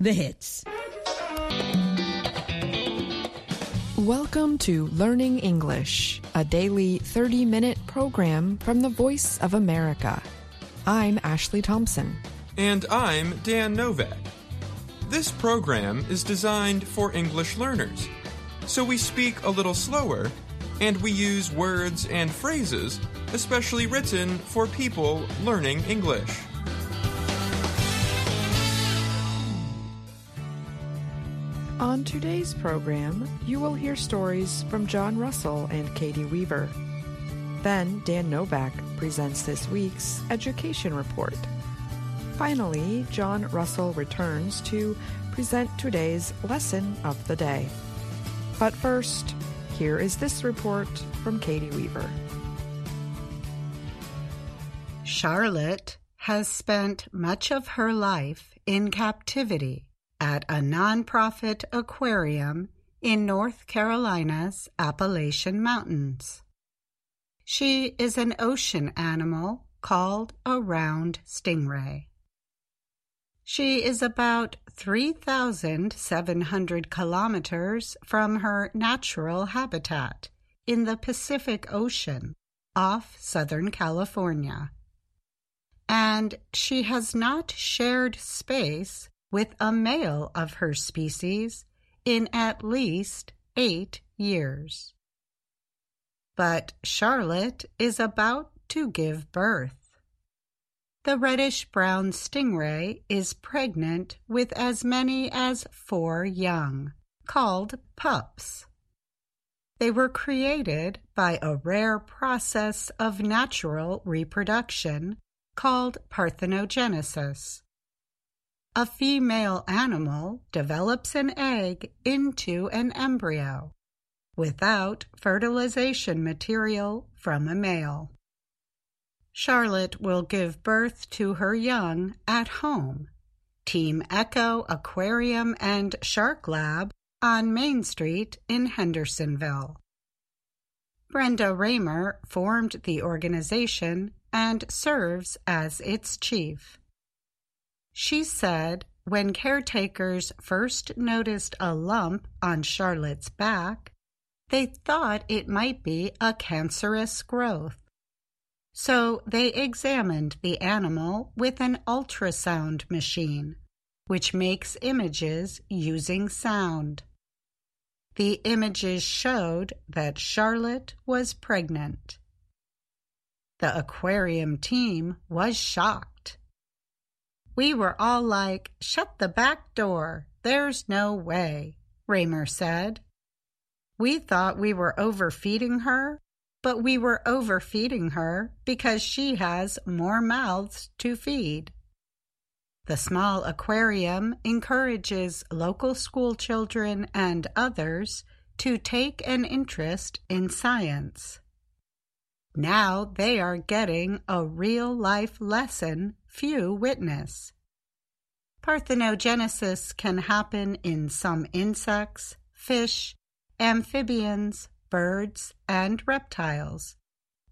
the hits. Welcome to Learning English, a daily 30 minute program from the Voice of America. I'm Ashley Thompson. And I'm Dan Novak. This program is designed for English learners, so we speak a little slower and we use words and phrases especially written for people learning English. On today's program, you will hear stories from John Russell and Katie Weaver. Then Dan Novak presents this week's education report. Finally, John Russell returns to present today's lesson of the day. But first, here is this report from Katie Weaver. Charlotte has spent much of her life in captivity at a nonprofit aquarium in North Carolina's Appalachian Mountains. She is an ocean animal called a round stingray. She is about 3,700 kilometers from her natural habitat in the Pacific Ocean off Southern California. And she has not shared space with a male of her species in at least eight years. But Charlotte is about to give birth. The reddish brown stingray is pregnant with as many as four young, called pups. They were created by a rare process of natural reproduction called parthenogenesis a female animal develops an egg into an embryo without fertilization material from a male. Charlotte will give birth to her young at home. Team ECCO Aquarium and Shark Lab on Main Street in Hendersonville. Brenda Ramer formed the organization and serves as its chief. She said when caretakers first noticed a lump on Charlotte's back, they thought it might be a cancerous growth. So they examined the animal with an ultrasound machine, which makes images using sound. The images showed that Charlotte was pregnant. The aquarium team was shocked. We were all like, Shut the back door. There's no way, Ramer said. We thought we were overfeeding her, but we were overfeeding her because she has more mouths to feed. The small aquarium encourages local school children and others to take an interest in science. Now they are getting a real life lesson few witness. Parthenogenesis can happen in some insects, fish, amphibians, birds, and reptiles,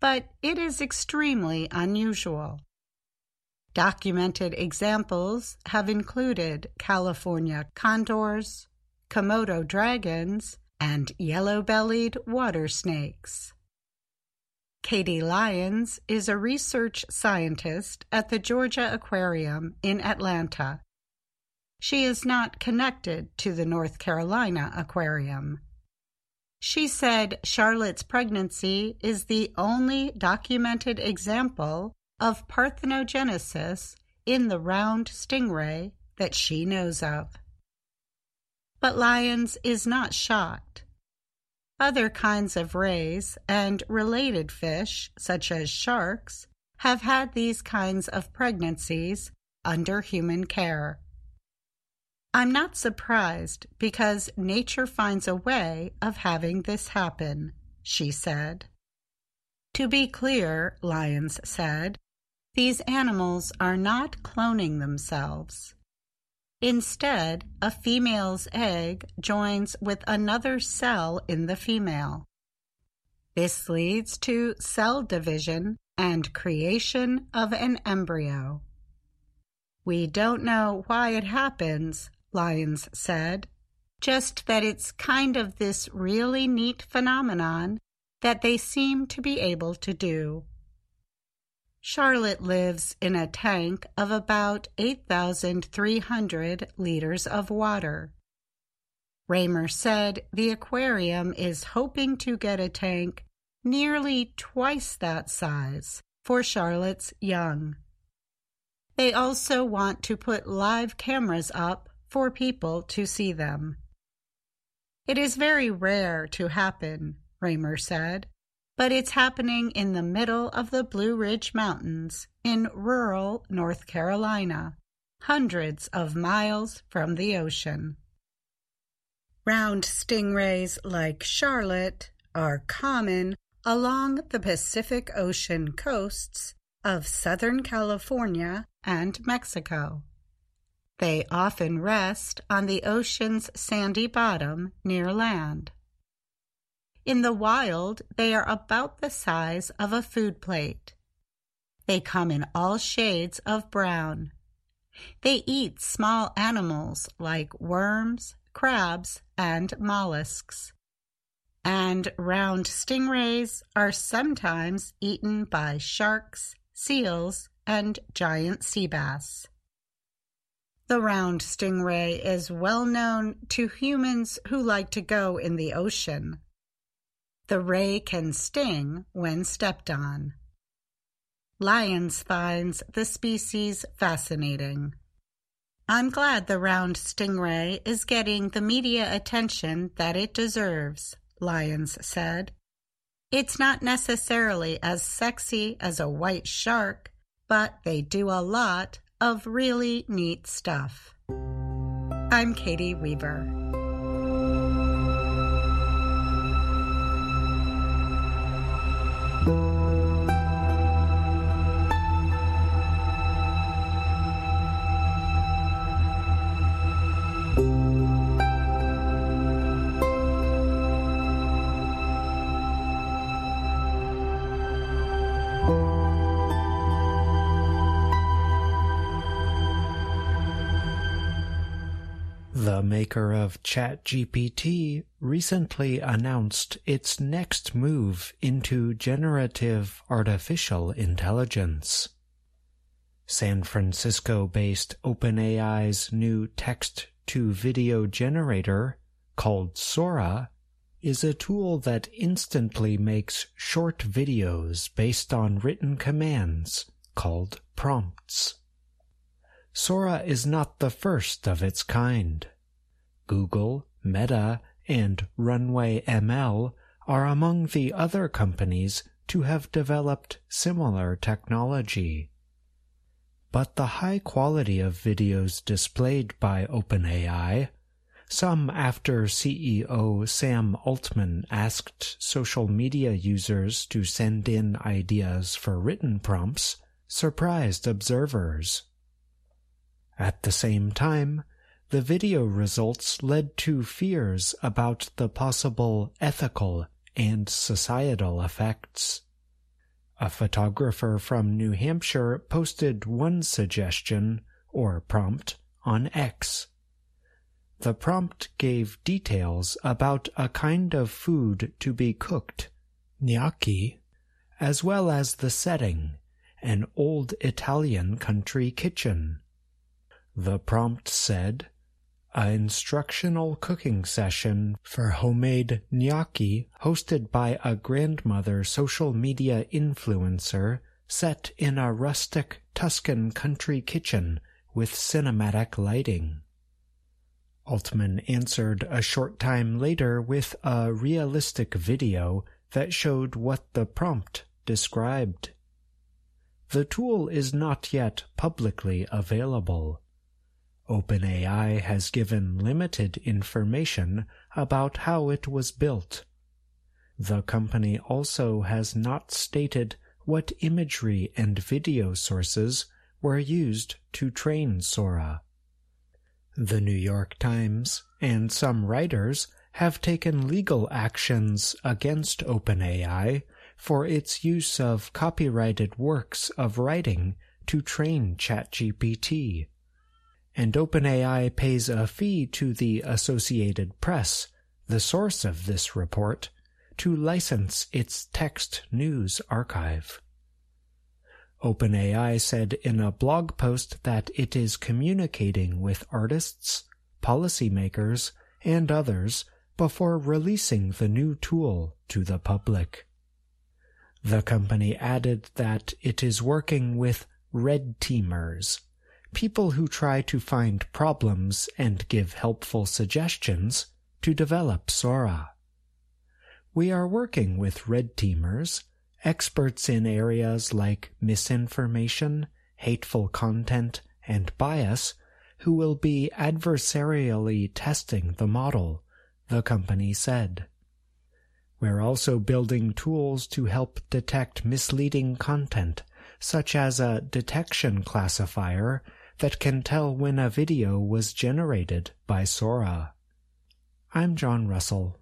but it is extremely unusual. Documented examples have included California condors, Komodo dragons, and yellow bellied water snakes. Kady Lyons is a research scientist at the Georgia Aquarium in Atlanta. She is not connected to the North Carolina Aquarium. She said Charlotte's pregnancy is the only documented example of parthenogenesis in the round stingray that she knows of. But Lyons is not shocked. Other kinds of rays and related fish, such as sharks, have had these kinds of pregnancies under human care. I'm not surprised because nature finds a way of having this happen, she said. To be clear, Lyons said, these animals are not cloning themselves. Instead, a female's egg joins with another cell in the female. This leads to cell division and creation of an embryo. We don't know why it happens, Lyons said, just that it's kind of this really neat phenomenon that they seem to be able to do. Charlotte lives in a tank of about 8,300 liters of water. Ramer said the aquarium is hoping to get a tank nearly twice that size for Charlotte's young. They also want to put live cameras up for people to see them. It is very rare to happen, Ramer said, but it's happening in the middle of the Blue Ridge Mountains in rural North Carolina, hundreds of miles from the ocean. Round stingrays like Charlotte are common along the Pacific Ocean coasts of Southern California and Mexico. They often rest on the ocean's sandy bottom near land. In the wild, they are about the size of a food plate. They come in all shades of brown. They eat small animals like worms, crabs, and mollusks. And round stingrays are sometimes eaten by sharks, seals, and giant sea bass. The round stingray is well known to humans who like to go in the ocean. The ray can sting when stepped on. Lyons finds the species fascinating. I'm glad the round stingray is getting the media attention that it deserves, Lyons said. It's not necessarily as sexy as a white shark, but they do a lot of really neat stuff. I'm Katie Weaver. The maker of ChatGPT recently announced its next move into generative artificial intelligence. San Francisco-based OpenAI's new text-to-video generator, called Sora, is a tool that instantly makes short videos based on written commands called prompts. Sora is not the first of its kind. Google, Meta, and Runway ML are among the other companies to have developed similar technology. But the high quality of videos displayed by OpenAI, some after CEO Sam Altman asked social media users to send in ideas for written prompts, surprised observers. At the same time, the video results led to fears about the possible ethical and societal effects. A photographer from New Hampshire posted one suggestion, or prompt, on X. The prompt gave details about a kind of food to be cooked, gnocchi, as well as the setting, an old Italian country kitchen. The prompt said, a instructional cooking session for homemade gnocchi hosted by a grandmother social media influencer set in a rustic Tuscan country kitchen with cinematic lighting. Altman answered a short time later with a realistic video that showed what the prompt described. The tool is not yet publicly available. OpenAI has given limited information about how it was built. The company also has not stated what imagery and video sources were used to train Sora. The New York Times and some writers have taken legal actions against OpenAI for its use of copyrighted works of writing to train ChatGPT and OpenAI pays a fee to the Associated Press, the source of this report, to license its text news archive. OpenAI said in a blog post that it is communicating with artists, policymakers, and others before releasing the new tool to the public. The company added that it is working with red teamers, people who try to find problems and give helpful suggestions to develop Sora. We are working with red teamers, experts in areas like misinformation, hateful content, and bias, who will be adversarially testing the model, the company said. We're also building tools to help detect misleading content, such as a detection classifier that can tell when a video was generated by Sora. I'm John Russell.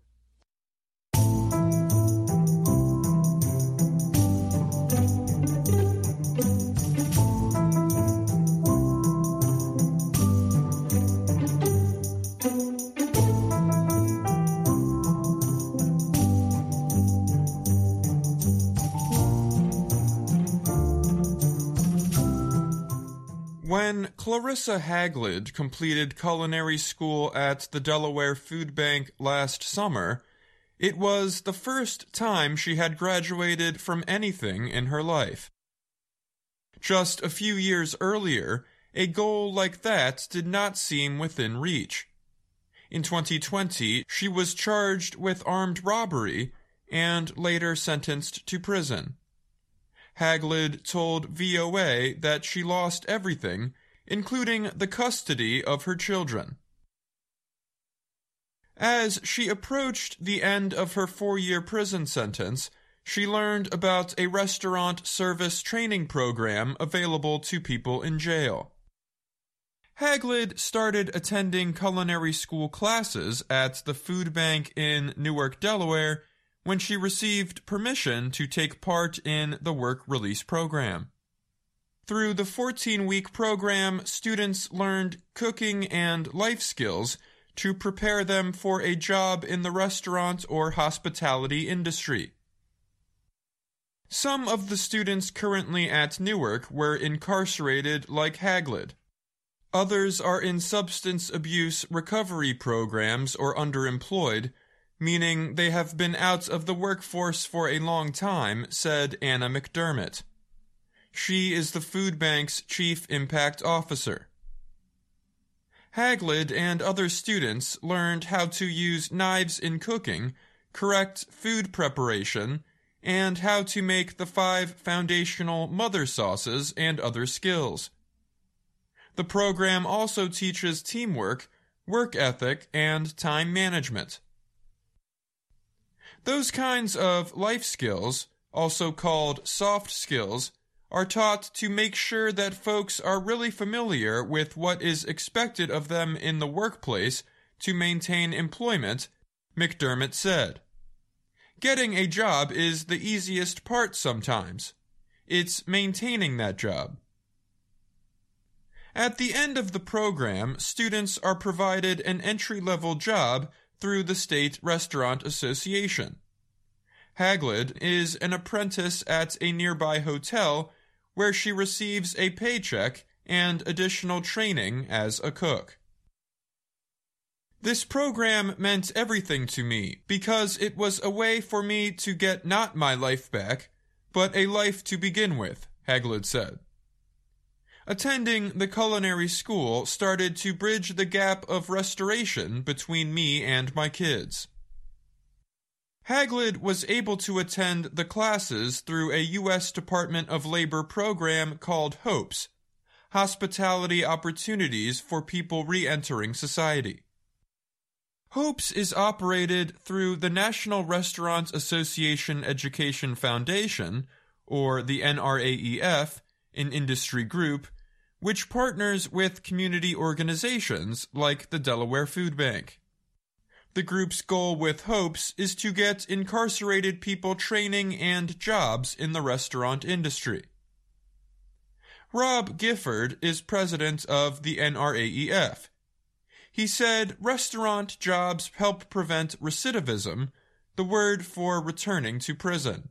Clarissa Haglid completed culinary school at the Delaware Food Bank last summer, it was the first time she had graduated from anything in her life. Just a few years earlier, a goal like that did not seem within reach. In 2020, she was charged with armed robbery and later sentenced to prison. Haglid told VOA that she lost everything, including the custody of her children. As she approached the end of her four year prison sentence, she learned about a restaurant service training program available to people in jail. Haglid started attending culinary school classes at the food bank in Newark, Delaware, when she received permission to take part in the work release program. Through the 14 week program, students learned cooking and life skills to prepare them for a job in the restaurant or hospitality industry. Some of the students currently at Newark were incarcerated like Haglid. Others are in substance abuse recovery programs or underemployed meaning they have been out of the workforce for a long time, said Anna McDermott. She is the food bank's chief impact officer. Haglid and other students learned how to use knives in cooking, correct food preparation, and how to make the five foundational mother sauces and other skills. The program also teaches teamwork, work ethic, and time management. Those kinds of life skills, also called soft skills, are taught to make sure that folks are really familiar with what is expected of them in the workplace to maintain employment, McDermott said. Getting a job is the easiest part sometimes. It's maintaining that job. At the end of the program, students are provided an entry level job through the State Restaurant Association. Haglid is an apprentice at a nearby hotel where she receives a paycheck and additional training as a cook. This program meant everything to me because it was a way for me to get not my life back, but a life to begin with, Haglid said. Attending the culinary school started to bridge the gap of restoration between me and my kids. Haglid was able to attend the classes through a U.S. Department of Labor program called HOPES Hospitality Opportunities for People Re Entering Society. HOPES is operated through the National Restaurant Association Education Foundation, or the NRAEF, an industry group which partners with community organizations like the Delaware Food Bank. The group's goal with Hopes is to get incarcerated people training and jobs in the restaurant industry. Rob Gifford is president of the NRAEF. He said restaurant jobs help prevent recidivism, the word for returning to prison.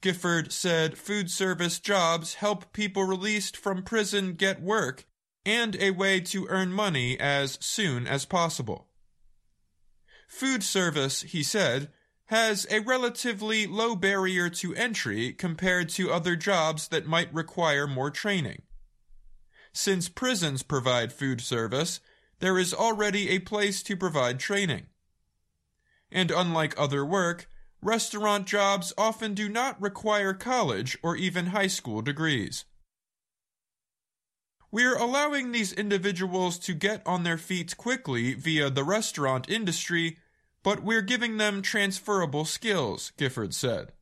Gifford said food service jobs help people released from prison get work and a way to earn money as soon as possible. Food service, he said, has a relatively low barrier to entry compared to other jobs that might require more training. Since prisons provide food service, there is already a place to provide training. And unlike other work, restaurant jobs often do not require college or even high school degrees. We're allowing these individuals to get on their feet quickly via the restaurant industry, but we're giving them transferable skills, Gifford said.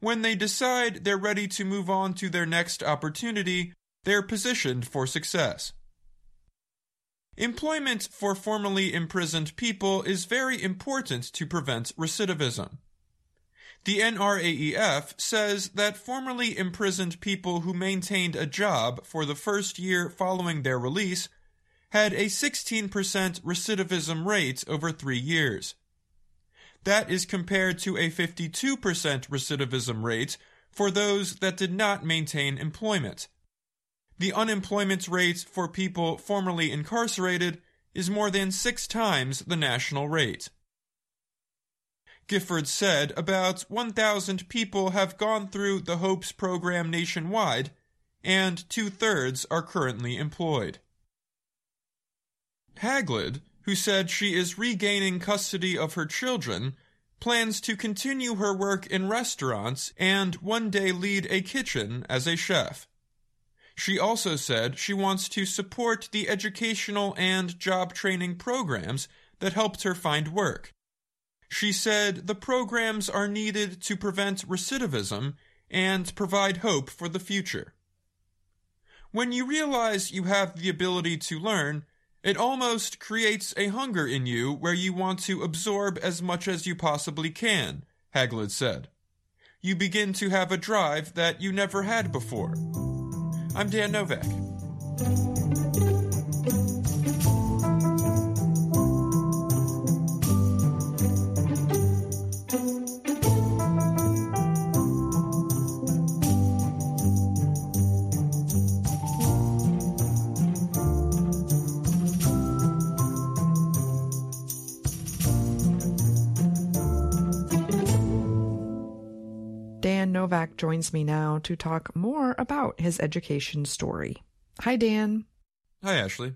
When they decide they're ready to move on to their next opportunity, they're positioned for success. Employment for formerly imprisoned people is very important to prevent recidivism. The NRAEF says that formerly imprisoned people who maintained a job for the first year following their release had a 16% recidivism rate over three years. That is compared to a 52% recidivism rate for those that did not maintain employment. The unemployment rate for people formerly incarcerated is more than six times the national rate. Gifford said about 1,000 people have gone through the HOPES program nationwide, and two thirds are currently employed. Haglid, who said she is regaining custody of her children, plans to continue her work in restaurants and one day lead a kitchen as a chef. She also said she wants to support the educational and job training programs that helped her find work she said the programs are needed to prevent recidivism and provide hope for the future. When you realize you have the ability to learn, it almost creates a hunger in you where you want to absorb as much as you possibly can, Haglid said. You begin to have a drive that you never had before. I'm Dan Novak. Novak joins me now to talk more about his education story. Hi, Dan. Hi, Ashley.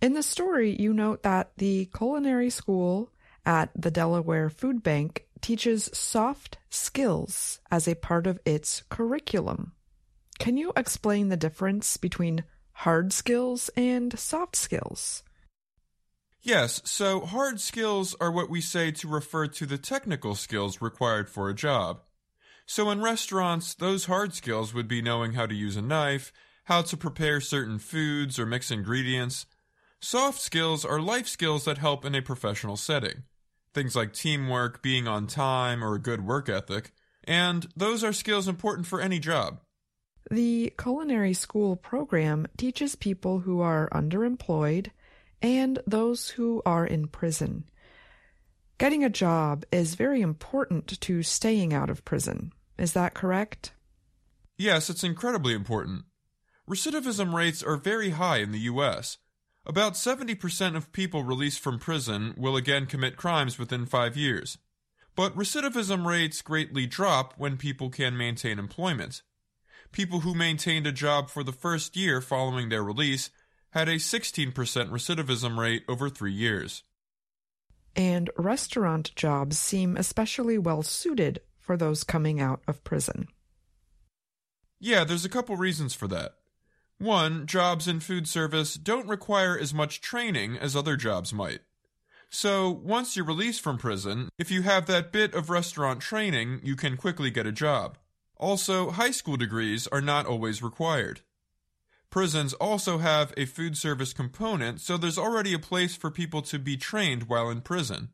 In the story, you note that the culinary school at the Delaware Food Bank teaches soft skills as a part of its curriculum. Can you explain the difference between hard skills and soft skills? Yes, so hard skills are what we say to refer to the technical skills required for a job. So in restaurants, those hard skills would be knowing how to use a knife, how to prepare certain foods or mix ingredients. Soft skills are life skills that help in a professional setting. Things like teamwork, being on time, or a good work ethic. And those are skills important for any job. The culinary school program teaches people who are underemployed and those who are in prison. Getting a job is very important to staying out of prison. Is that correct? Yes, it's incredibly important. Recidivism rates are very high in the U.S. About 70% of people released from prison will again commit crimes within five years. But recidivism rates greatly drop when people can maintain employment. People who maintained a job for the first year following their release had a 16% recidivism rate over three years. And restaurant jobs seem especially well suited for those coming out of prison? Yeah, there's a couple reasons for that. One, jobs in food service don't require as much training as other jobs might. So, once you're released from prison, if you have that bit of restaurant training, you can quickly get a job. Also, high school degrees are not always required. Prisons also have a food service component, so there's already a place for people to be trained while in prison.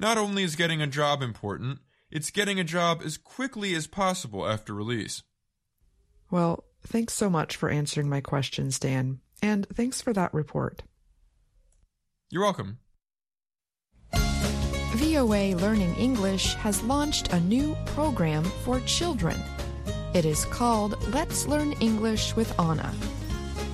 Not only is getting a job important, it's getting a job as quickly as possible after release. Well, Thanks so much for answering my questions, Dan, and thanks for that report. You're welcome. VOA Learning English has launched a new program for children. It is called Let's Learn English with Anna.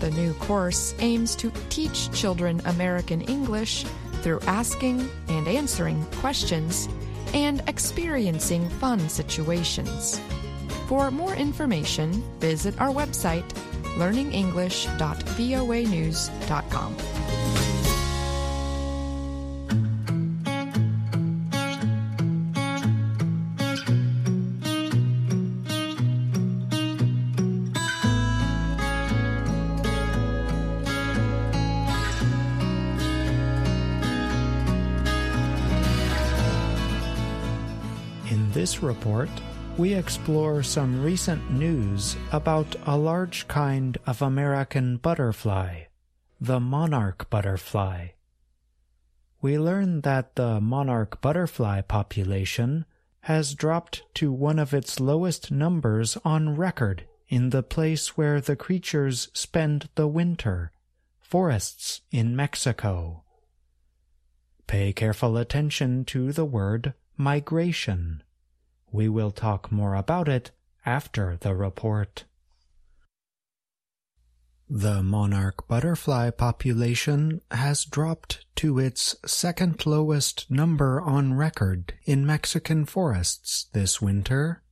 The new course aims to teach children American English through asking and answering questions and experiencing fun situations. For more information, visit our website learningenglish.voanews.com. this report, we explore some recent news about a large kind of American butterfly, the monarch butterfly. We learn that the monarch butterfly population has dropped to one of its lowest numbers on record in the place where the creatures spend the winter, forests in Mexico. Pay careful attention to the word migration. We will talk more about it after the report. The monarch butterfly population has dropped to its second lowest number on record in Mexican forests this winter.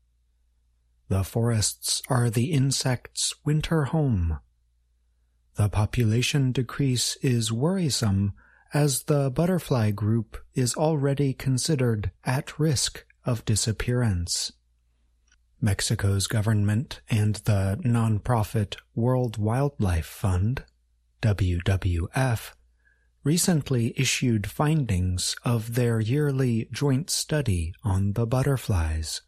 The forests are the insect's winter home. The population decrease is worrisome as the butterfly group is already considered at risk of disappearance. Mexico's government and the nonprofit World Wildlife Fund, WWF, recently issued findings of their yearly joint study on the butterflies.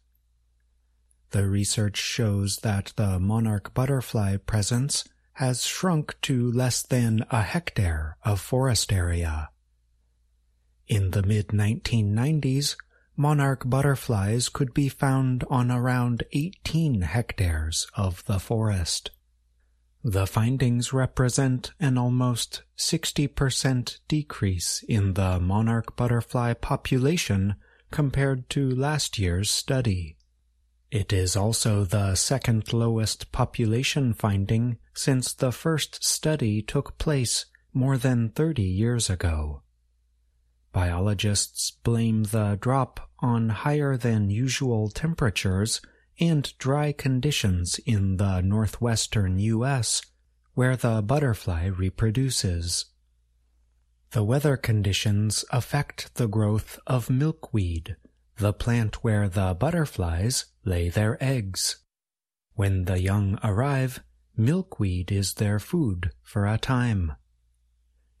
The research shows that the monarch butterfly presence has shrunk to less than a hectare of forest area. In the mid 1990s, monarch butterflies could be found on around 18 hectares of the forest. The findings represent an almost 60% decrease in the monarch butterfly population compared to last year's study. It is also the second lowest population finding since the first study took place more than 30 years ago. Biologists blame the drop on higher than usual temperatures and dry conditions in the northwestern U.S., where the butterfly reproduces. The weather conditions affect the growth of milkweed, the plant where the butterflies lay their eggs. When the young arrive, milkweed is their food for a time.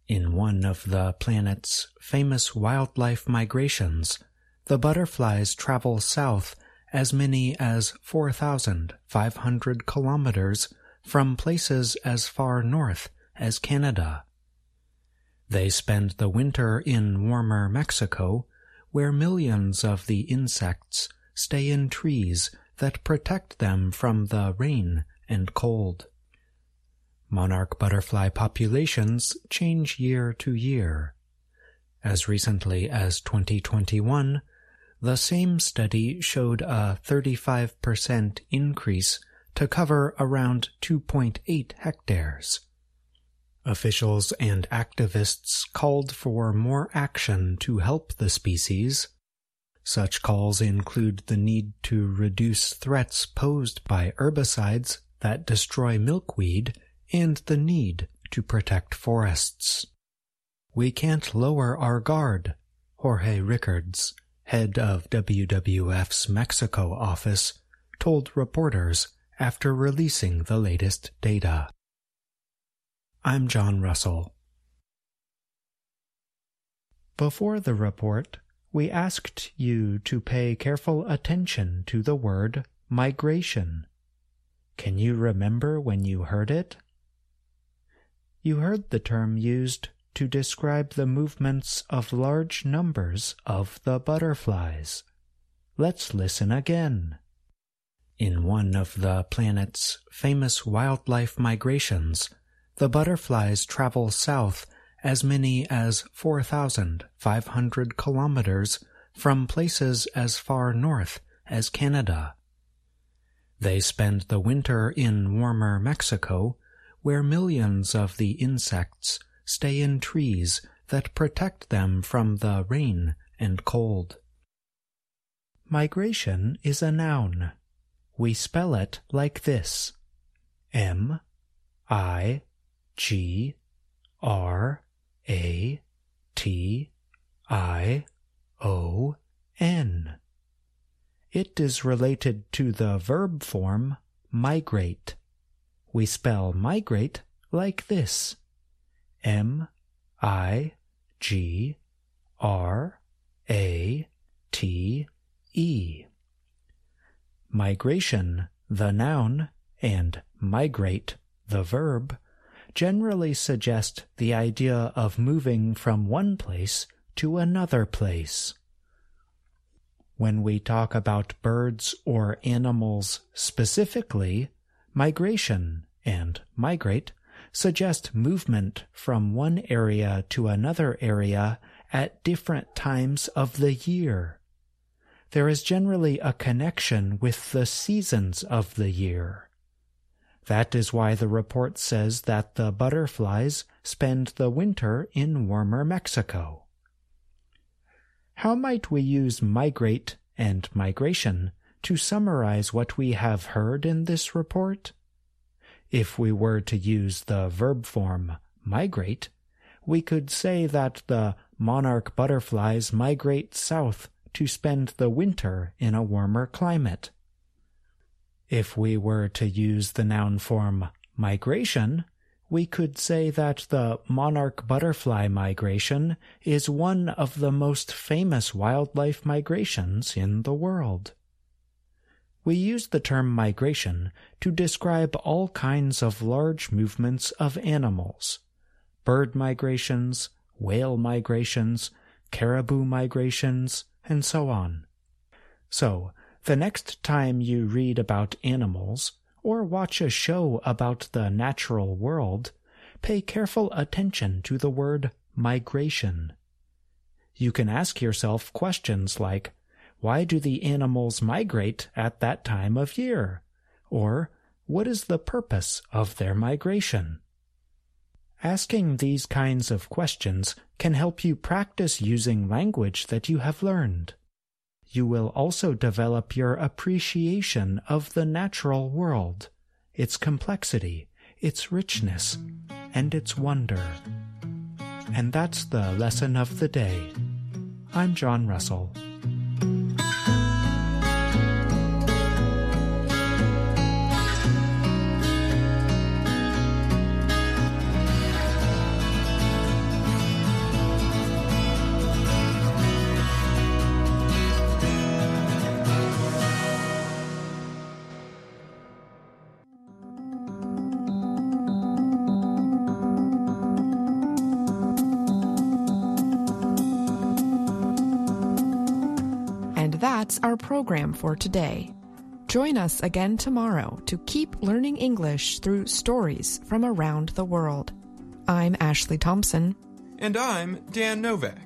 In one of the planet's famous wildlife migrations, the butterflies travel south as many as 4,500 kilometers from places as far north as Canada. They spend the winter in warmer Mexico, where millions of the insects stay in trees that protect them from the rain and cold. Monarch butterfly populations change year to year. As recently as 2021, the same study showed a 35% increase to cover around 2.8 hectares. Officials and activists called for more action to help the species. Such calls include the need to reduce threats posed by herbicides that destroy milkweed and the need to protect forests. We can't lower our guard, Jorge Rickards, head of WWF's Mexico office, told reporters after releasing the latest data. I'm John Russell. Before the report, we asked you to pay careful attention to the word migration. Can you remember when you heard it? You heard the term used to describe the movements of large numbers of the butterflies. Let's listen again. In one of the planet's famous wildlife migrations, the butterflies travel south as many as 4,500 kilometers from places as far north as Canada. They spend the winter in warmer Mexico, where millions of the insects stay in trees that protect them from the rain and cold. Migration is a noun. We spell it like this M I G R A T I O N. It is related to the verb form migrate. We spell migrate like this M I G R A T E. Migration, the noun, and migrate, the verb, generally suggest the idea of moving from one place to another place. When we talk about birds or animals specifically, migration and migrate suggest movement from one area to another area at different times of the year. There is generally a connection with the seasons of the year. That is why the report says that the butterflies spend the winter in warmer Mexico. How might we use migrate and migration to summarize what we have heard in this report? If we were to use the verb form migrate, we could say that the monarch butterflies migrate south to spend the winter in a warmer climate. If we were to use the noun form migration, we could say that the monarch butterfly migration is one of the most famous wildlife migrations in the world. We use the term migration to describe all kinds of large movements of animals bird migrations, whale migrations, caribou migrations, and so on. So, the next time you read about animals or watch a show about the natural world, pay careful attention to the word migration. You can ask yourself questions like, why do the animals migrate at that time of year? Or, what is the purpose of their migration? Asking these kinds of questions can help you practice using language that you have learned. You will also develop your appreciation of the natural world, its complexity, its richness, and its wonder. And that's the lesson of the day. I'm John Russell. That's our program for today. Join us again tomorrow to keep learning English through stories from around the world. I'm Ashley Thompson. And I'm Dan Novak.